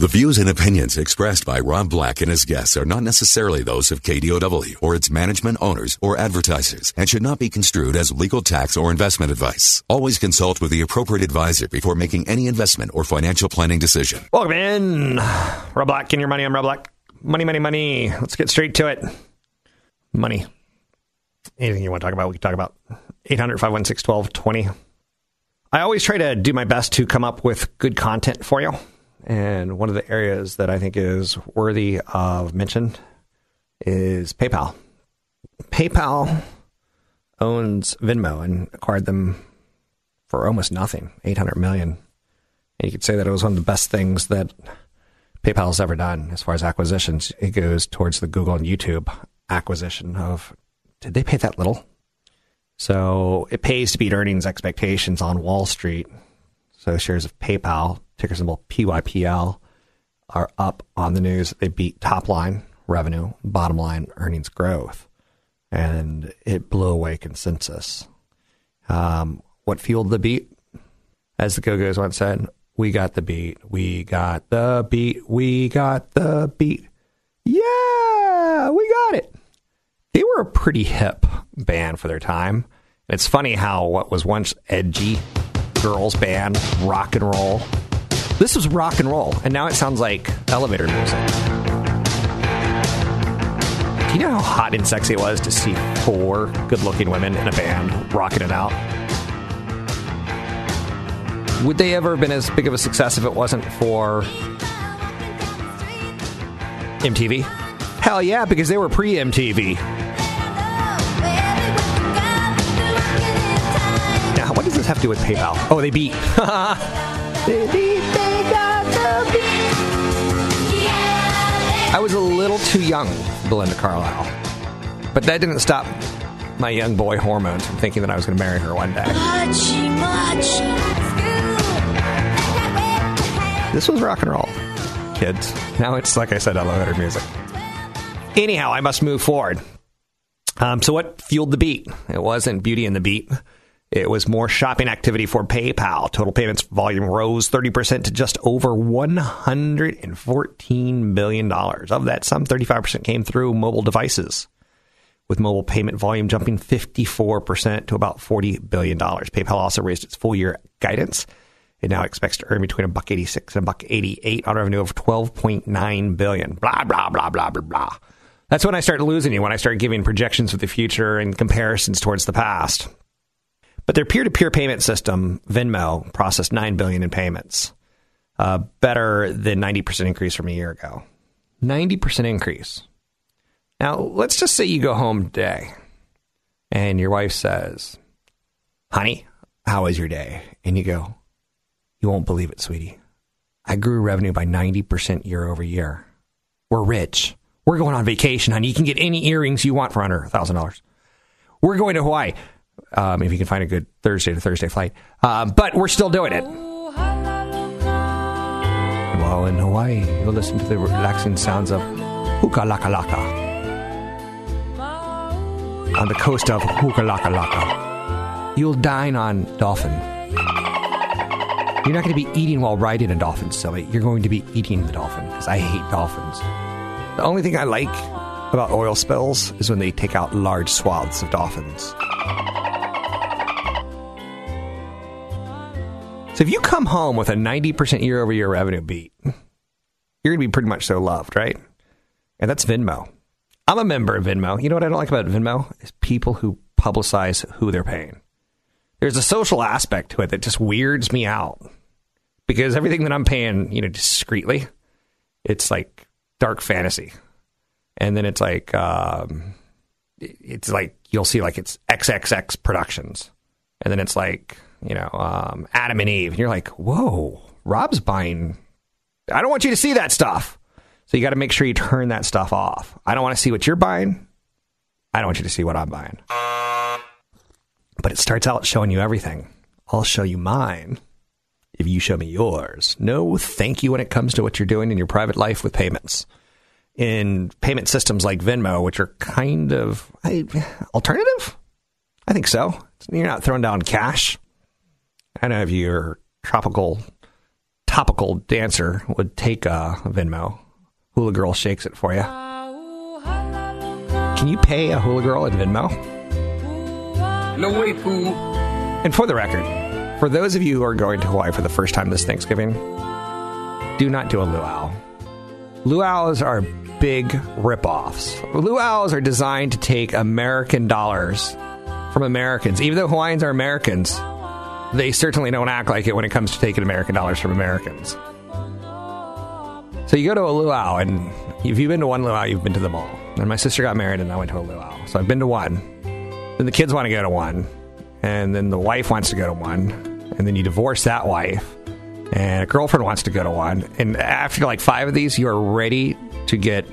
The views and opinions expressed by Rob Black and his guests are not necessarily those of KDOW or its management owners or advertisers and should not be construed as legal tax or investment advice. Always consult with the appropriate advisor before making any investment or financial planning decision. Welcome in. Rob Black in your money. I'm Rob Black. Money, money, money. Let's get straight to it. Money. Anything you want to talk about, we can talk about. 800 516 1220. I always try to do my best to come up with good content for you. And one of the areas that I think is worthy of mention is PayPal. PayPal owns Venmo and acquired them for almost nothing, 800 million. And you could say that it was one of the best things that PayPal has ever done as far as acquisitions. It goes towards the Google and YouTube acquisition of did they pay that little? So it pays to beat earnings expectations on Wall Street. So shares of PayPal, ticker symbol PYPL, are up on the news. They beat top line revenue, bottom line earnings growth, and it blew away consensus. Um, what fueled the beat? As the Go Go's once said, we got the beat, we got the beat, we got the beat. Yeah, we got it. They were a pretty hip band for their time. It's funny how what was once edgy girls band, rock and roll, this was rock and roll, and now it sounds like elevator music. Do you know how hot and sexy it was to see four good looking women in a band rocking it out? Would they ever have been as big of a success if it wasn't for MTV? Hell yeah, because they were pre MTV. Now, what does this have to do with PayPal? Oh, they beat. they beat, I was a little too young, Belinda Carlisle. But that didn't stop my young boy hormones from thinking that I was going to marry her one day. This was rock and roll, kids. Now it's, like I said, elevator music. Anyhow, I must move forward. Um, so, what fueled the beat? It wasn't Beauty and the Beat. It was more shopping activity for PayPal. Total payments volume rose 30% to just over $114 billion. Of that, some 35% came through mobile devices, with mobile payment volume jumping 54% to about $40 billion. PayPal also raised its full year guidance. It now expects to earn between a buck 86 and a buck 88 on revenue of 12.9 billion. Blah, blah, blah, blah, blah, blah. That's when I start losing you, when I start giving projections for the future and comparisons towards the past. But their peer-to-peer payment system, Venmo, processed nine billion in payments, uh, better than ninety percent increase from a year ago. Ninety percent increase. Now, let's just say you go home today, and your wife says, "Honey, how was your day?" And you go, "You won't believe it, sweetie. I grew revenue by ninety percent year over year. We're rich. We're going on vacation, honey. You can get any earrings you want for under thousand dollars. We're going to Hawaii." Um, if you can find a good Thursday to Thursday flight. Um, but we're still doing it. While in Hawaii, you'll listen to the relaxing sounds of Hukalakalaka on the coast of Hukalakalaka. You'll dine on dolphin. You're not going to be eating while riding a dolphin, silly. You're going to be eating the dolphin because I hate dolphins. The only thing I like about oil spills is when they take out large swaths of dolphins. So if you come home with a 90% year over year revenue beat, you're going to be pretty much so loved, right? And that's Venmo. I'm a member of Venmo. You know what I don't like about Venmo? Is people who publicize who they're paying. There's a social aspect to it that just weirds me out because everything that I'm paying, you know, discreetly, it's like dark fantasy. And then it's like, um, it's like you'll see like it's XXX Productions. And then it's like, you know, um, Adam and Eve. And you're like, whoa, Rob's buying I don't want you to see that stuff. So you got to make sure you turn that stuff off. I don't want to see what you're buying. I don't want you to see what I'm buying. But it starts out showing you everything. I'll show you mine if you show me yours. No thank you when it comes to what you're doing in your private life with payments. In payment systems like Venmo, which are kind of I, alternative, I think so. You're not throwing down cash. I don't know if your tropical topical dancer would take a Venmo. Hula Girl shakes it for you. Can you pay a Hula Girl in Venmo? No way, Pooh. And for the record, for those of you who are going to Hawaii for the first time this Thanksgiving, do not do a luau. Luau's are big ripoffs. Luau's are designed to take American dollars from Americans. Even though Hawaiians are Americans, they certainly don't act like it when it comes to taking American dollars from Americans. So you go to a luau, and if you've been to one luau, you've been to them all. And my sister got married, and I went to a luau. So I've been to one. Then the kids want to go to one, and then the wife wants to go to one, and then you divorce that wife, and a girlfriend wants to go to one. And after like five of these, you are ready to get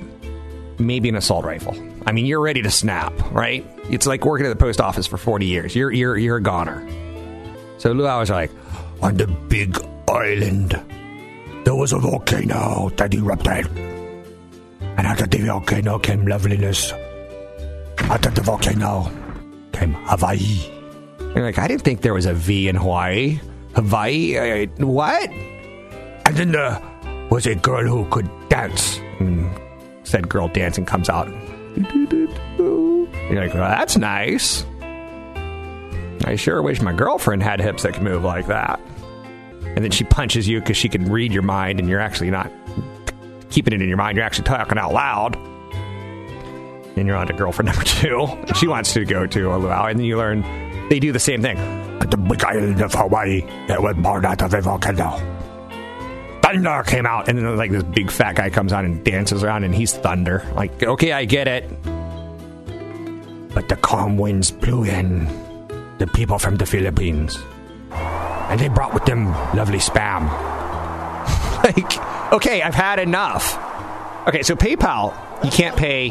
maybe an assault rifle. I mean, you're ready to snap, right? It's like working at the post office for 40 years. You're you're you're a goner. So luau's was like, on the big island, there was a volcano that erupted. And out of the volcano came loveliness. Out of the volcano came Hawaii. you're like, I didn't think there was a V in Hawaii. Hawaii? Uh, what? And then there was a girl who could dance. And said girl dancing comes out. You're like, well, that's nice. I sure wish my girlfriend had hips that could move like that. And then she punches you because she can read your mind and you're actually not keeping it in your mind. You're actually talking out loud. And you're on to girlfriend number two. She wants to go to a luau. And then you learn they do the same thing. At the big island of Hawaii, it was born out of a volcano. Thunder came out. And then like this big fat guy comes on and dances around and he's thunder. Like, okay, I get it. But the calm winds blew in the people from the Philippines. And they brought with them lovely spam. like, okay, I've had enough. Okay, so PayPal, you can't pay,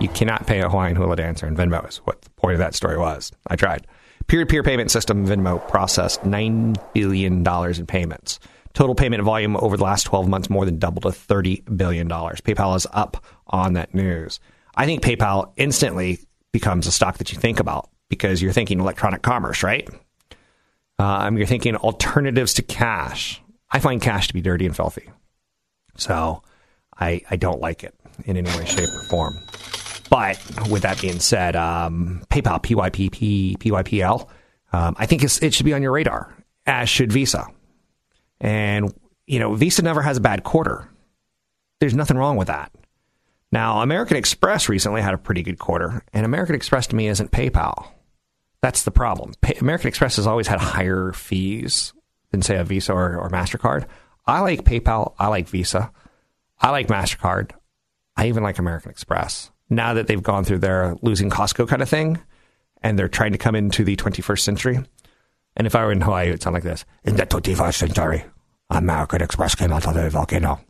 you cannot pay a Hawaiian hula dancer in Venmo is what the point of that story was. I tried. Peer-to-peer payment system Venmo processed $9 billion in payments. Total payment volume over the last 12 months more than doubled to $30 billion. PayPal is up on that news. I think PayPal instantly becomes a stock that you think about because you're thinking electronic commerce, right? Um, you're thinking alternatives to cash. I find cash to be dirty and filthy. So I, I don't like it in any way, shape, or form. But with that being said, um, PayPal, PYPP, PYPL, um, I think it should be on your radar, as should Visa. And, you know, Visa never has a bad quarter. There's nothing wrong with that. Now, American Express recently had a pretty good quarter, and American Express to me isn't PayPal. That's the problem. Pay- American Express has always had higher fees than, say, a Visa or, or MasterCard. I like PayPal. I like Visa. I like MasterCard. I even like American Express. Now that they've gone through their losing Costco kind of thing, and they're trying to come into the 21st century. And if I were in Hawaii, it would sound like this. In the 21st century, American Express came out of the volcano.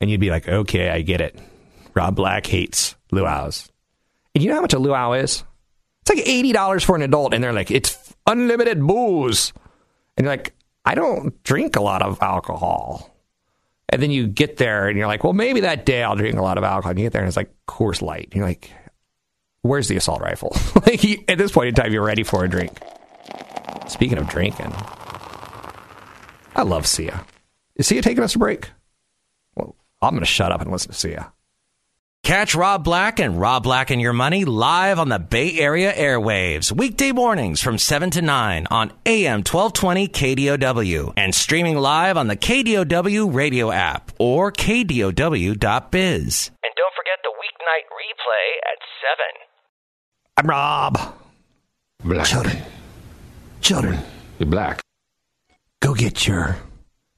And you'd be like, okay, I get it. Rob Black hates luau's. And you know how much a luau is? It's like $80 for an adult. And they're like, it's unlimited booze. And you're like, I don't drink a lot of alcohol. And then you get there and you're like, well, maybe that day I'll drink a lot of alcohol. And you get there and it's like Coors Light. And you're like, where's the assault rifle? like at this point in time, you're ready for a drink. Speaking of drinking, I love Sia. Is Sia taking us a break? Well, I'm going to shut up and listen to Sia. Catch Rob Black and Rob Black and Your Money live on the Bay Area airwaves, weekday mornings from 7 to 9 on AM 1220 KDOW and streaming live on the KDOW radio app or KDOW.biz. And don't forget the weeknight replay at 7. I'm Rob. Black. Children, children, You're black. go get your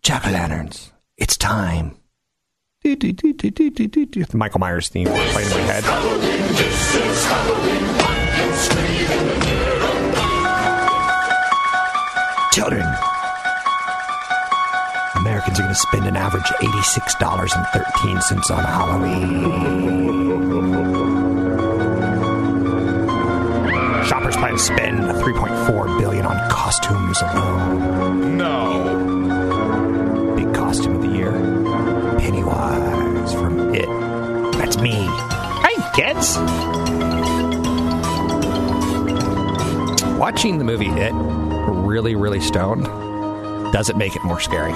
jack o' lanterns. It's time. The Michael Myers theme playing in my head. Children, American Americans are going to spend an average $86.13 on Halloween. Shoppers plan to spend 3.4 billion on costumes alone. No. That's me. Hey, kids. Watching the movie It really, really stoned doesn't make it more scary.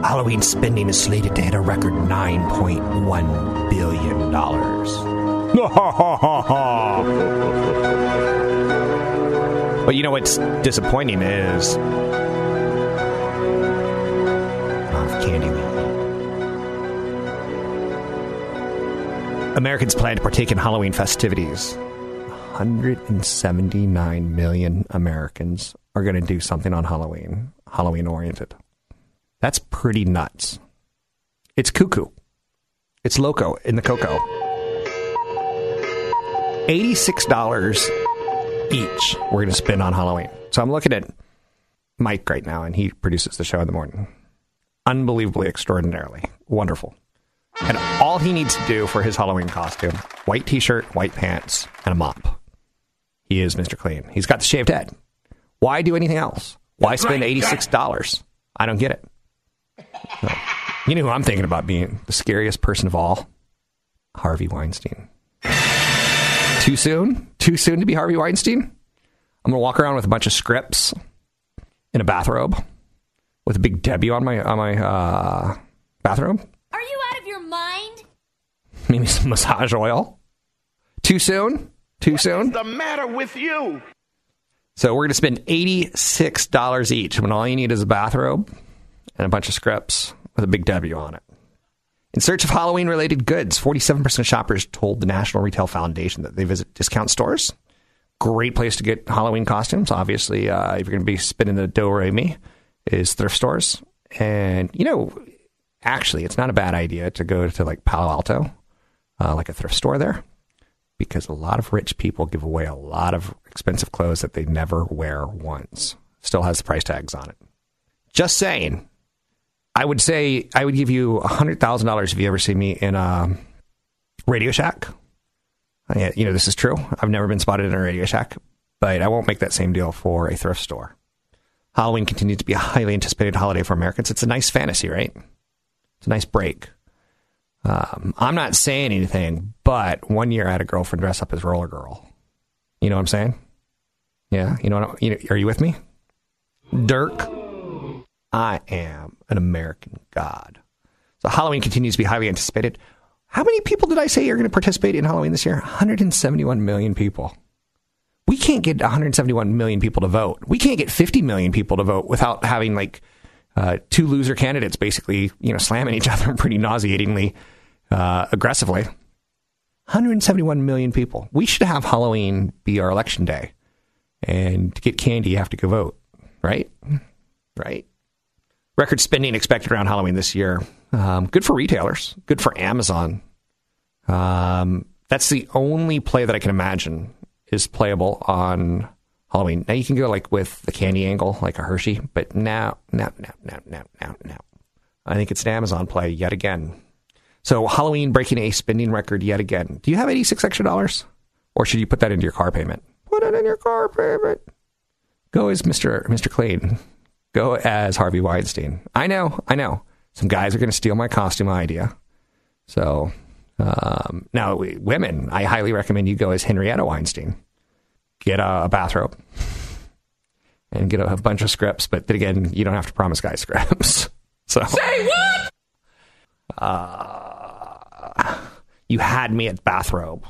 Halloween spending is slated to hit a record $9.1 billion. But you know what's disappointing is Off Americans plan to partake in Halloween festivities. 179 million Americans are going to do something on Halloween, Halloween oriented. That's pretty nuts. It's cuckoo. It's loco in the cocoa. $86 each we're going to spend on Halloween. So I'm looking at Mike right now, and he produces the show in the morning. Unbelievably extraordinarily wonderful. And all he needs to do for his Halloween costume white t shirt, white pants, and a mop. He is Mr. Clean. He's got the shaved head. Why do anything else? Why spend $86? I don't get it. No. You know who I'm thinking about being the scariest person of all? Harvey Weinstein. Too soon? Too soon to be Harvey Weinstein? I'm going to walk around with a bunch of scripts in a bathrobe with a big W on my on my uh, bathrobe. Are you out of your mind? Maybe some massage oil. Too soon? Too soon? The matter with you? So we're going to spend $86 each when all you need is a bathrobe and a bunch of scripts with a big W on it. In search of Halloween related goods, 47% of shoppers told the National Retail Foundation that they visit discount stores. Great place to get Halloween costumes. Obviously, uh, if you're going to be spending the do re mi, is thrift stores. And, you know, actually, it's not a bad idea to go to like Palo Alto, uh, like a thrift store there because a lot of rich people give away a lot of expensive clothes that they never wear once. Still has the price tags on it. Just saying. I would say I would give you $100,000 if you ever see me in a Radio Shack. I- You know, this is true. I've never been spotted in a Radio Shack, but I won't make that same deal for a thrift store. Halloween continues to be a highly anticipated holiday for Americans. It's a nice fantasy, right? It's a nice break. Um, I'm not saying anything, but one year I had a girlfriend dress up as Roller Girl. You know what I'm saying? Yeah, you know what? You know, are you with me? Dirk, I am an American god. So Halloween continues to be highly anticipated. How many people did I say are going to participate in Halloween this year? 171 million people. We can't get 171 million people to vote. We can't get 50 million people to vote without having like uh, two loser candidates basically, you know, slamming each other pretty nauseatingly uh, aggressively. 171 million people. We should have Halloween be our election day. And to get candy, you have to go vote, right? Right? Record spending expected around Halloween this year. Um, good for retailers, good for Amazon. Um, that's the only play that I can imagine is playable on Halloween. Now you can go like with the candy angle, like a Hershey, but now, now, now, now, now, now, now. I think it's an Amazon play yet again. So Halloween breaking a spending record yet again. Do you have eighty six extra dollars, or should you put that into your car payment? Put it in your car payment. Go as Mister Mister Clean. Go as Harvey Weinstein. I know, I know. Some guys are going to steal my costume idea. So um, now, women, I highly recommend you go as Henrietta Weinstein. Get a, a bathrobe and get a, a bunch of scripts. But then again, you don't have to promise guys scripts. So say what? Uh, you had me at bathrobe.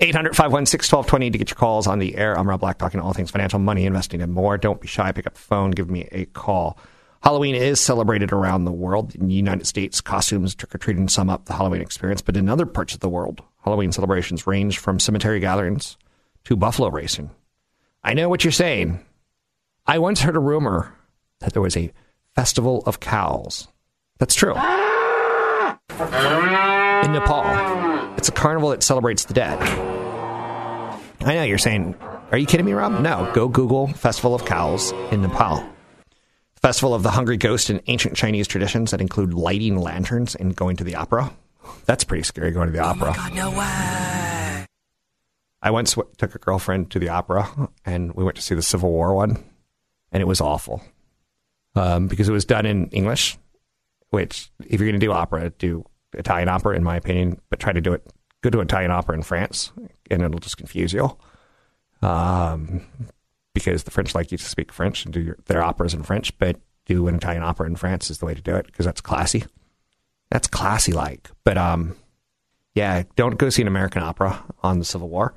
800 516 1220 to get your calls on the air. I'm Rob Black, talking all things financial, money, investing, and more. Don't be shy. Pick up the phone. Give me a call. Halloween is celebrated around the world. In the United States, costumes, trick or treating sum up the Halloween experience. But in other parts of the world, Halloween celebrations range from cemetery gatherings to buffalo racing. I know what you're saying. I once heard a rumor that there was a festival of cows. That's true. In Nepal, it's a carnival that celebrates the dead. I know you're saying, are you kidding me, Rob? No, go Google Festival of Cows in Nepal. Festival of the Hungry Ghost in ancient Chinese traditions that include lighting lanterns and going to the opera. That's pretty scary going to the opera. God, no way. I once took a girlfriend to the opera and we went to see the Civil War one, and it was awful um, because it was done in English, which, if you're going to do opera, do Italian opera, in my opinion, but try to do it, go to Italian opera in France, and it'll just confuse you. Um, because the French like you to speak French and do your, their operas in French, but do an Italian opera in France is the way to do it because that's classy. That's classy like. But um, yeah, don't go see an American opera on the Civil War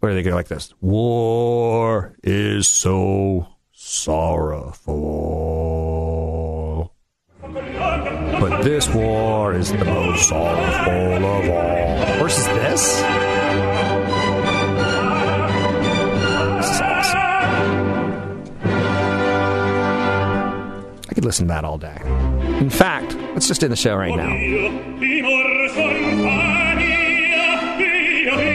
where they go like this War is so sorrowful. But this war is the most sorrowful of all. Versus this? This is awesome. I could listen to that all day. In fact, let's just end the show right now.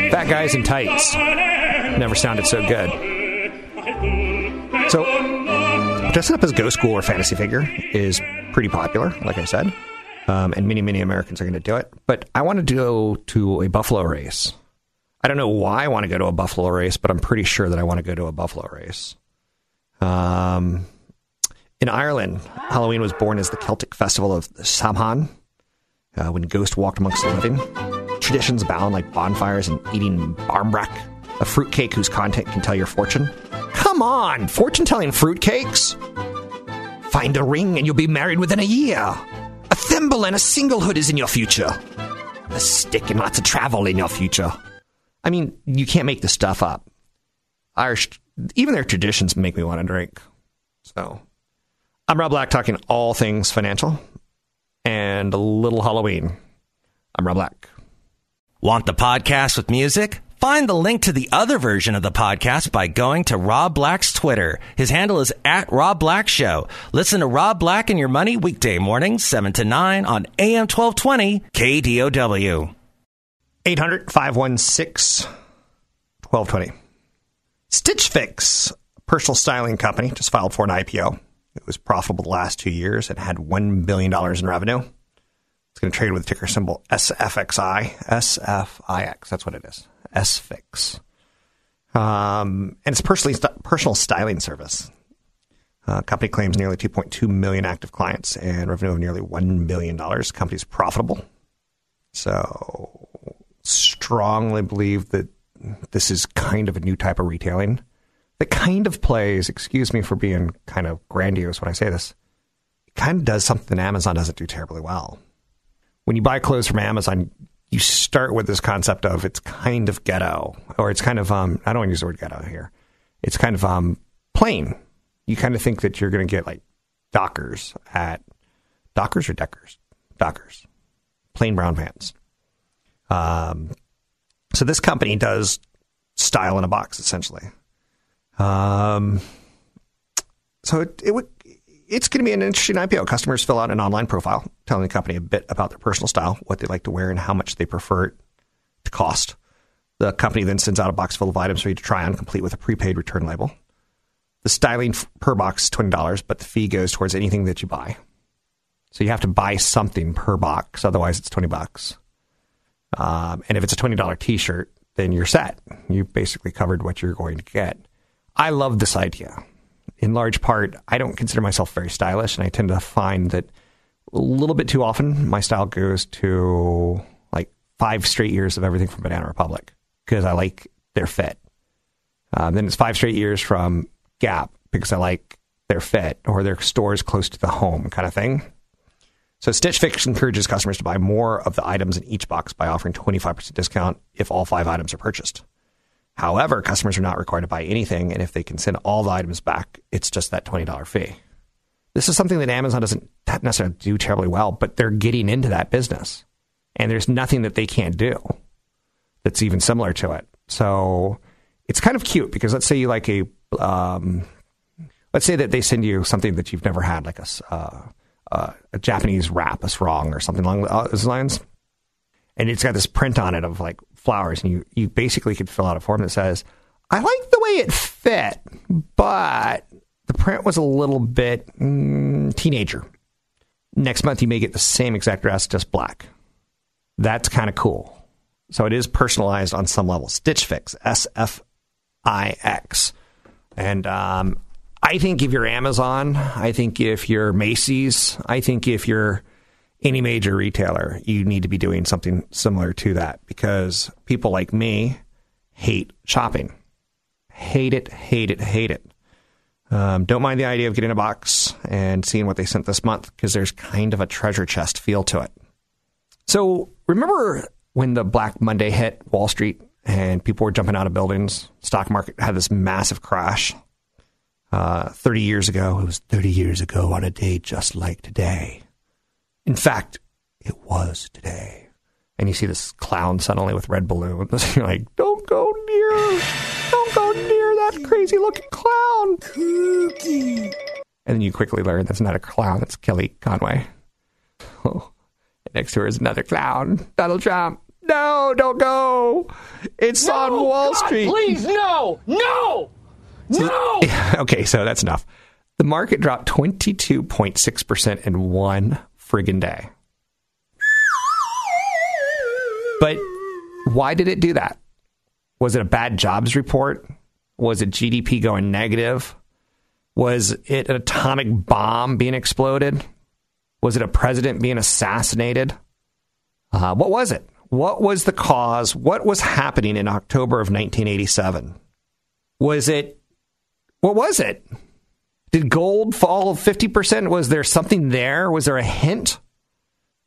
Fat guys in tights. Never sounded so good. So, dressing up as ghost school or fantasy figure is pretty popular, like I said. Um, and many, many Americans are going to do it. But I want to go to a buffalo race. I don't know why I want to go to a buffalo race, but I'm pretty sure that I want to go to a buffalo race. Um, in Ireland, Halloween was born as the Celtic festival of Samhain, uh, when ghosts walked amongst the living. Traditions abound like bonfires and eating barmbrack, a fruitcake whose content can tell your fortune. Come on, fortune telling fruitcakes? Find a ring and you'll be married within a year. A thimble and a singlehood is in your future. A stick and lots of travel in your future. I mean, you can't make this stuff up. Irish, even their traditions make me want to drink. So, I'm Rob Black talking all things financial and a little Halloween. I'm Rob Black. Want the podcast with music? Find the link to the other version of the podcast by going to Rob Black's Twitter. His handle is at Rob Black Show. Listen to Rob Black and Your Money weekday mornings, 7 to 9 on AM 1220 KDOW. 800 516 1220. Stitch Fix, personal styling company, just filed for an IPO. It was profitable the last two years and had $1 billion in revenue. It's going to trade with ticker symbol SFXI. SFIX, that's what it is. SFix. Um, and it's personally st- personal styling service. Uh, company claims nearly 2.2 million active clients and revenue of nearly $1 billion. Company's profitable. So, strongly believe that this is kind of a new type of retailing that kind of plays, excuse me for being kind of grandiose when I say this, it kind of does something Amazon doesn't do terribly well. When you buy clothes from Amazon, you start with this concept of it's kind of ghetto, or it's kind of, um, I don't want to use the word ghetto here. It's kind of um, plain. You kind of think that you're going to get like Dockers at Dockers or Deckers? Dockers. Plain brown pants. Um, so this company does style in a box, essentially. Um, so it, it would it's going to be an interesting IPO. Customers fill out an online profile telling the company a bit about their personal style, what they like to wear, and how much they prefer it to cost. The company then sends out a box full of items for you to try on, complete with a prepaid return label. The styling per box is twenty dollars, but the fee goes towards anything that you buy. So you have to buy something per box, otherwise it's twenty bucks. Um, and if it's a twenty dollar T-shirt, then you're set. You basically covered what you're going to get. I love this idea. In large part, I don't consider myself very stylish, and I tend to find that a little bit too often my style goes to like five straight years of everything from Banana Republic because I like their fit. Um, then it's five straight years from Gap because I like their fit or their stores close to the home kind of thing. So Stitch Fix encourages customers to buy more of the items in each box by offering 25% discount if all five items are purchased. However, customers are not required to buy anything, and if they can send all the items back, it's just that $20 fee. This is something that Amazon doesn't necessarily do terribly well, but they're getting into that business. And there's nothing that they can't do that's even similar to it. So it's kind of cute because let's say you like a, um, let's say that they send you something that you've never had, like a, uh, uh, a Japanese wrap, a sarong or something along those lines. And it's got this print on it of like flowers, and you, you basically could fill out a form that says, I like the way it fit, but the print was a little bit mm, teenager. Next month, you may get the same exact dress, just black. That's kind of cool. So it is personalized on some level. Stitch Fix, S F I X. And um, I think if you're Amazon, I think if you're Macy's, I think if you're any major retailer, you need to be doing something similar to that because people like me hate shopping. Hate it, hate it, hate it. Um, don't mind the idea of getting a box and seeing what they sent this month because there's kind of a treasure chest feel to it. So remember when the Black Monday hit Wall Street and people were jumping out of buildings? Stock market had this massive crash. Uh, 30 years ago, it was 30 years ago on a day just like today. In fact, it was today. And you see this clown suddenly with red balloons. You're like, don't go near, don't go near that crazy looking clown. Cookie. And then you quickly learn that's not a clown, that's Kelly Conway. Oh, next to her is another clown, Donald Trump. No, don't go. It's on Wall Street. Please, no, no, no. okay, so that's enough. The market dropped 22.6% in one friggin' day. But why did it do that? Was it a bad jobs report? Was it GDP going negative? Was it an atomic bomb being exploded? Was it a president being assassinated? Uh, what was it? What was the cause? What was happening in October of 1987? Was it, what was it? Did gold fall 50%? Was there something there? Was there a hint?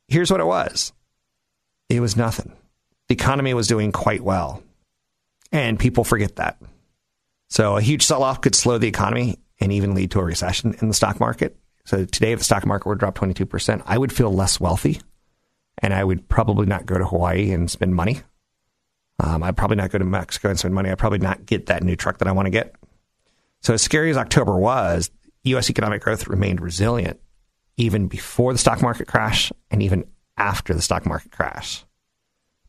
Here's what it was it was nothing. The economy was doing quite well. And people forget that. So a huge sell off could slow the economy and even lead to a recession in the stock market. So today, if the stock market were to drop 22%, I would feel less wealthy and I would probably not go to Hawaii and spend money. Um, I'd probably not go to Mexico and spend money. I'd probably not get that new truck that I want to get. So, as scary as October was, U.S. economic growth remained resilient even before the stock market crash and even after the stock market crash.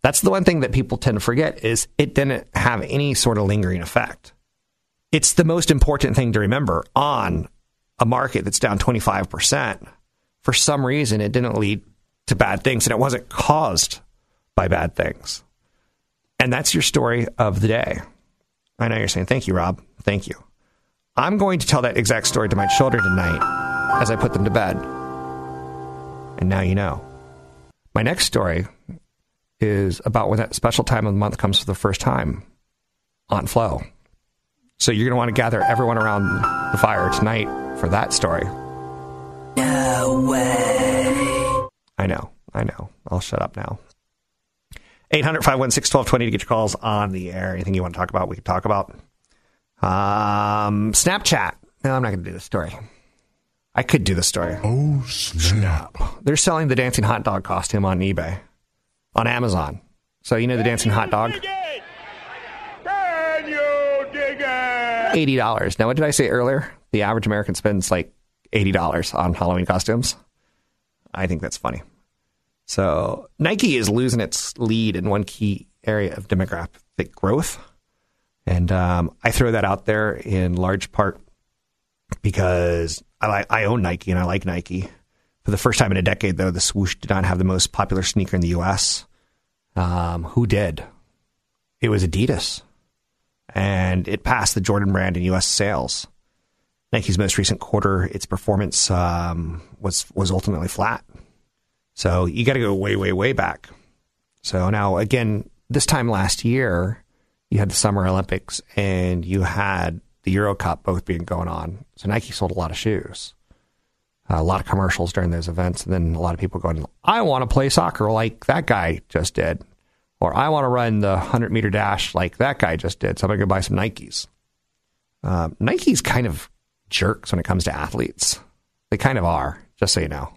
That's the one thing that people tend to forget is it didn't have any sort of lingering effect. It's the most important thing to remember on a market that's down 25%. For some reason, it didn't lead to bad things and it wasn't caused by bad things. And that's your story of the day. I know you're saying, thank you, Rob. Thank you. I'm going to tell that exact story to my children tonight as I put them to bed. And now you know. My next story is about when that special time of the month comes for the first time on Flow. So you're going to want to gather everyone around the fire tonight for that story. No way. I know. I know. I'll shut up now. 800 516 1220 to get your calls on the air. Anything you want to talk about, we can talk about. Um, Snapchat. No, I'm not going to do the story. I could do the story. Oh, snap. They're selling the dancing hot dog costume on eBay, on Amazon. So, you know the dancing hot dog? Can you dig it? $80. Now, what did I say earlier? The average American spends like $80 on Halloween costumes. I think that's funny. So Nike is losing its lead in one key area of demographic growth. And um, I throw that out there in large part because I, like, I own Nike and I like Nike. For the first time in a decade, though, the swoosh did not have the most popular sneaker in the U.S. Um, who did? It was Adidas. And it passed the Jordan brand in U.S. sales. Nike's most recent quarter, its performance um, was was ultimately flat. So you got to go way, way, way back. So now, again, this time last year, you had the Summer Olympics and you had the Euro Cup both being going on. So Nike sold a lot of shoes, a lot of commercials during those events, and then a lot of people going, "I want to play soccer like that guy just did," or "I want to run the hundred meter dash like that guy just did." So I'm going to go buy some Nikes. Um, Nike's kind of jerks when it comes to athletes. They kind of are, just so you know.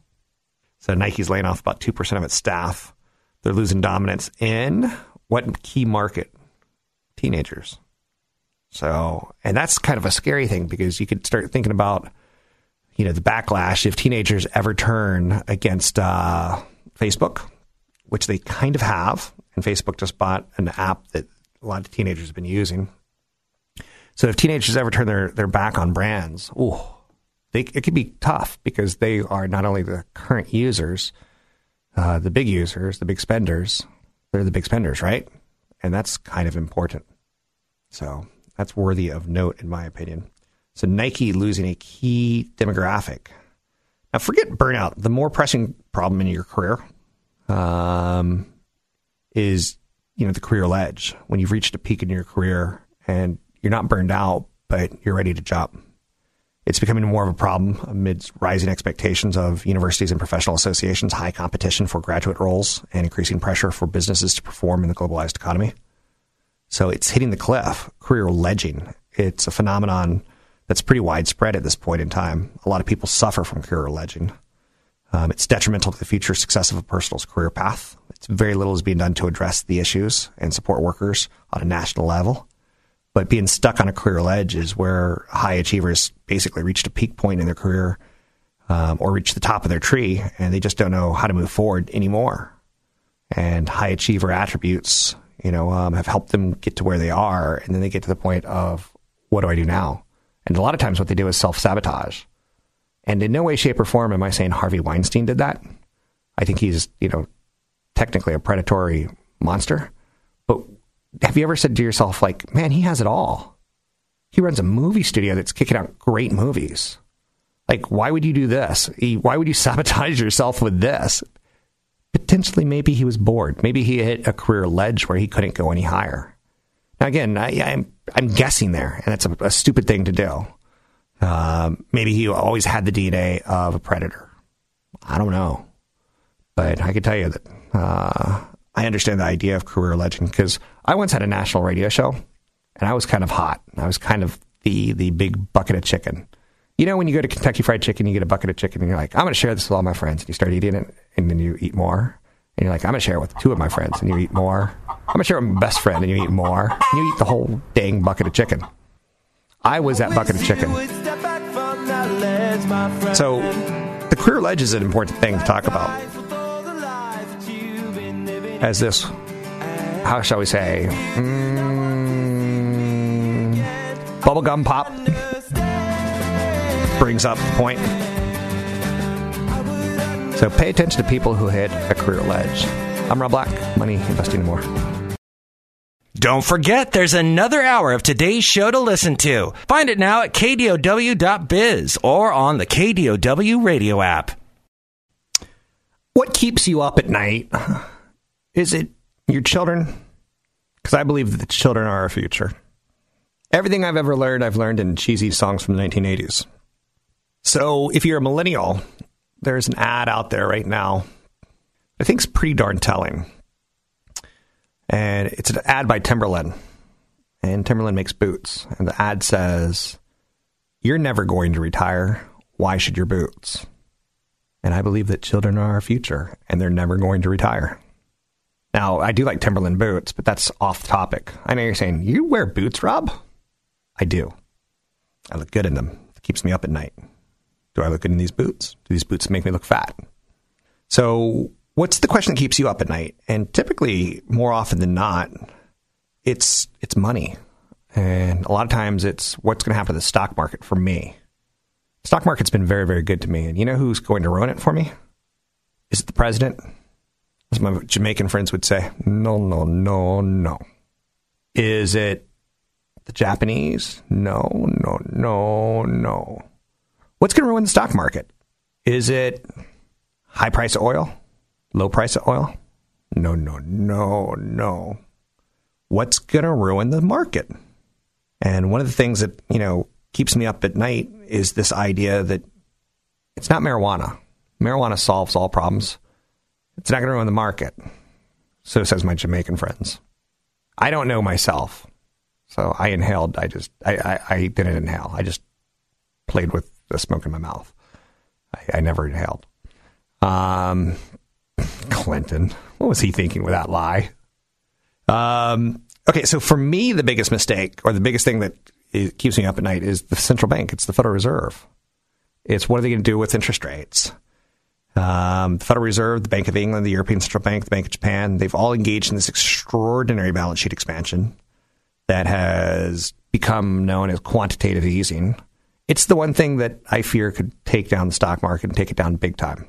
So Nike's laying off about 2% of its staff. They're losing dominance in what key market? Teenagers. So, and that's kind of a scary thing because you could start thinking about, you know, the backlash if teenagers ever turn against uh, Facebook, which they kind of have. And Facebook just bought an app that a lot of teenagers have been using. So if teenagers ever turn their, their back on brands, ooh, they, it could be tough because they are not only the current users, uh, the big users, the big spenders, they're the big spenders, right? And that's kind of important. So that's worthy of note, in my opinion. So Nike losing a key demographic. Now, forget burnout. The more pressing problem in your career um, is, you know, the career ledge. When you've reached a peak in your career and you're not burned out, but you're ready to jump. It's becoming more of a problem amidst rising expectations of universities and professional associations, high competition for graduate roles, and increasing pressure for businesses to perform in the globalized economy. So it's hitting the cliff, career ledging. It's a phenomenon that's pretty widespread at this point in time. A lot of people suffer from career ledging. Um, it's detrimental to the future success of a person's career path. It's very little is being done to address the issues and support workers on a national level. But being stuck on a career ledge is where high achievers basically reached a peak point in their career um, or reach the top of their tree and they just don't know how to move forward anymore. And high achiever attributes, you know, um, have helped them get to where they are. And then they get to the point of, what do I do now? And a lot of times what they do is self sabotage. And in no way, shape, or form am I saying Harvey Weinstein did that. I think he's, you know, technically a predatory monster. Have you ever said to yourself, like, man, he has it all? He runs a movie studio that's kicking out great movies. Like, why would you do this? Why would you sabotage yourself with this? Potentially, maybe he was bored. Maybe he hit a career ledge where he couldn't go any higher. Now, again, I, am I'm, I'm guessing there, and that's a, a stupid thing to do. Um, maybe he always had the DNA of a predator. I don't know, but I can tell you that uh, I understand the idea of career ledging because I once had a national radio show, and I was kind of hot. I was kind of the the big bucket of chicken. You know, when you go to Kentucky Fried Chicken, you get a bucket of chicken, and you're like, I'm going to share this with all my friends, and you start eating it, and then you eat more, and you're like, I'm going to share it with two of my friends, and you eat more. I'm going to share it with my best friend, and you eat more. And you eat the whole dang bucket of chicken. I was that bucket of chicken. So, the career ledge is an important thing to talk about. As this, how shall we say, mm, bubblegum pop brings up the point. So, pay attention to people who hit a career ledge. I'm Rob Black, Money Investing More. Don't forget, there's another hour of today's show to listen to. Find it now at kdow.biz or on the KDOW radio app. What keeps you up at night? Is it your children? Because I believe that the children are our future. Everything I've ever learned, I've learned in cheesy songs from the 1980s. So if you're a millennial, there's an ad out there right now I think it's pretty darn telling and it's an ad by Timberland. And Timberland makes boots. And the ad says, You're never going to retire. Why should your boots? And I believe that children are our future and they're never going to retire. Now, I do like Timberland boots, but that's off topic. I know you're saying, You wear boots, Rob? I do. I look good in them. It keeps me up at night. Do I look good in these boots? Do these boots make me look fat? So what's the question that keeps you up at night? And typically, more often than not, it's it's money, and a lot of times it's what's going to happen to the stock market for me. Stock market's been very very good to me, and you know who's going to ruin it for me? Is it the president? As my Jamaican friends would say, no, no, no, no. Is it the Japanese? No, no, no, no. What's going to ruin the stock market? Is it high price oil? Low price of oil? No, no, no, no. What's going to ruin the market? And one of the things that, you know, keeps me up at night is this idea that it's not marijuana. Marijuana solves all problems. It's not going to ruin the market. So says my Jamaican friends. I don't know myself. So I inhaled. I just, I, I, I didn't inhale. I just played with the smoke in my mouth. I, I never inhaled. Um, Clinton. What was he thinking with that lie? Um, okay, so for me, the biggest mistake or the biggest thing that keeps me up at night is the central bank. It's the Federal Reserve. It's what are they going to do with interest rates? Um, the Federal Reserve, the Bank of England, the European Central Bank, the Bank of Japan, they've all engaged in this extraordinary balance sheet expansion. that has become known as quantitative easing. It's the one thing that I fear could take down the stock market and take it down big time.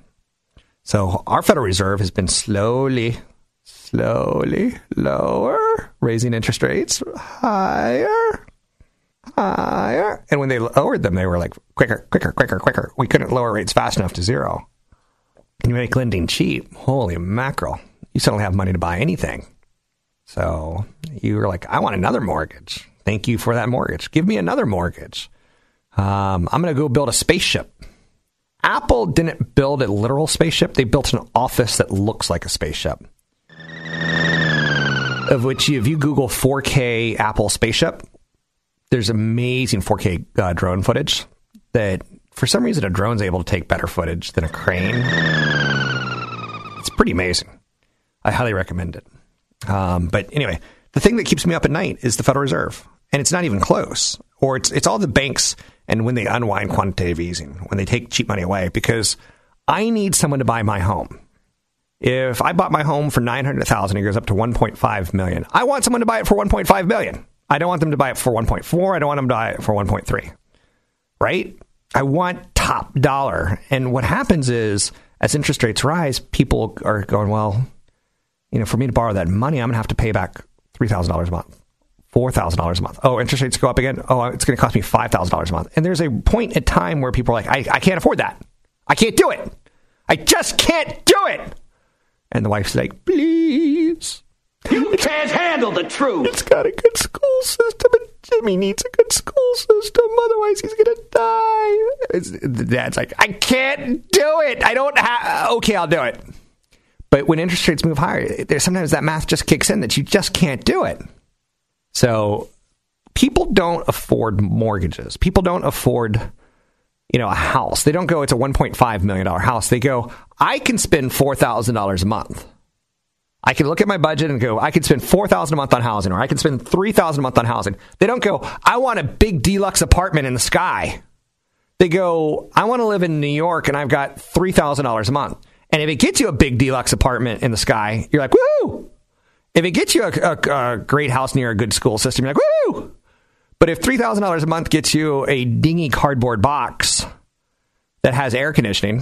So our Federal Reserve has been slowly, slowly lower, raising interest rates higher, higher. And when they lowered them, they were like quicker, quicker, quicker, quicker. We couldn't lower rates fast enough to zero. You make lending cheap. Holy mackerel. You suddenly have money to buy anything. So you were like, I want another mortgage. Thank you for that mortgage. Give me another mortgage. Um, I'm going to go build a spaceship. Apple didn't build a literal spaceship, they built an office that looks like a spaceship. Of which, if you Google 4K Apple spaceship, there's amazing 4K uh, drone footage that for some reason a drone's able to take better footage than a crane. It's pretty amazing. I highly recommend it. Um, but anyway, the thing that keeps me up at night is the Federal Reserve, and it's not even close. Or it's it's all the banks and when they unwind quantitative easing, when they take cheap money away, because I need someone to buy my home. If I bought my home for nine hundred thousand, it goes up to one point five million. I want someone to buy it for one point five million. I don't want them to buy it for one point four. I don't want them to buy it for one point three. Right? I want top dollar. And what happens is, as interest rates rise, people are going, well, you know, for me to borrow that money, I'm going to have to pay back $3,000 a month, $4,000 a month. Oh, interest rates go up again. Oh, it's going to cost me $5,000 a month. And there's a point in time where people are like, I, I can't afford that. I can't do it. I just can't do it. And the wife's like, please. You can't handle the truth. It's got a good school system, and Jimmy needs a good school system. Otherwise, he's gonna die. It's, the dad's like, I can't do it. I don't have. Okay, I'll do it. But when interest rates move higher, there's sometimes that math just kicks in that you just can't do it. So people don't afford mortgages. People don't afford, you know, a house. They don't go, it's a $1.5 million house. They go, I can spend $4,000 a month. I can look at my budget and go, I can spend 4000 a month on housing, or I can spend 3000 a month on housing. They don't go, I want a big deluxe apartment in the sky. They go, I want to live in New York and I've got $3,000 a month. And if it gets you a big deluxe apartment in the sky, you're like, woo! If it gets you a, a, a great house near a good school system, you're like, woo! But if $3,000 a month gets you a dingy cardboard box that has air conditioning,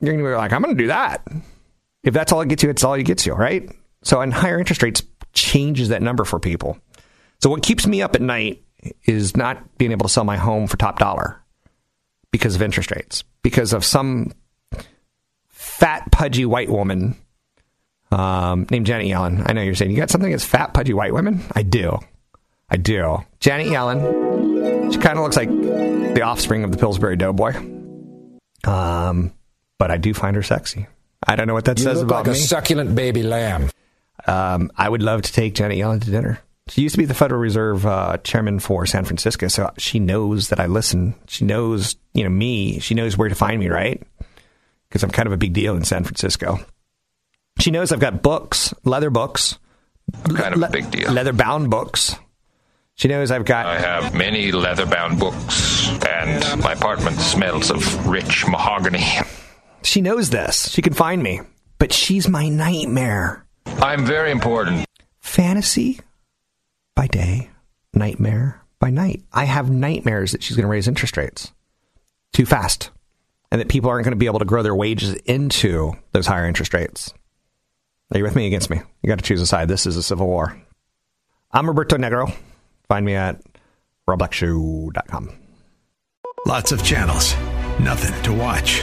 you're going to be like, I'm going to do that. If that's all it gets you, it's all it gets you, right? So, and higher interest rates changes that number for people. So, what keeps me up at night is not being able to sell my home for top dollar because of interest rates, because of some fat, pudgy white woman um, named Janet Yellen. I know you're saying you got something against fat, pudgy white women. I do. I do. Janet Yellen. She kind of looks like the offspring of the Pillsbury Doughboy. Um, but I do find her sexy. I don't know what that You says look about like me. a succulent baby lamb. Um, I would love to take Janet Yellen to dinner. She used to be the Federal Reserve uh, chairman for San Francisco, so she knows that I listen. She knows, you know, me. She knows where to find me, right? Because I'm kind of a big deal in San Francisco. She knows I've got books, leather books, I'm kind of a big deal. leather bound books. She knows I've got I have many leather bound books, and my apartment smells of rich mahogany. She knows this. She can find me. But she's my nightmare. I'm very important. Fantasy by day, nightmare by night. I have nightmares that she's going to raise interest rates too fast and that people aren't going to be able to grow their wages into those higher interest rates. Are you with me against me? You got to choose a side. This is a civil war. I'm Roberto Negro. Find me at robblackshow.com. Lots of channels, nothing to watch,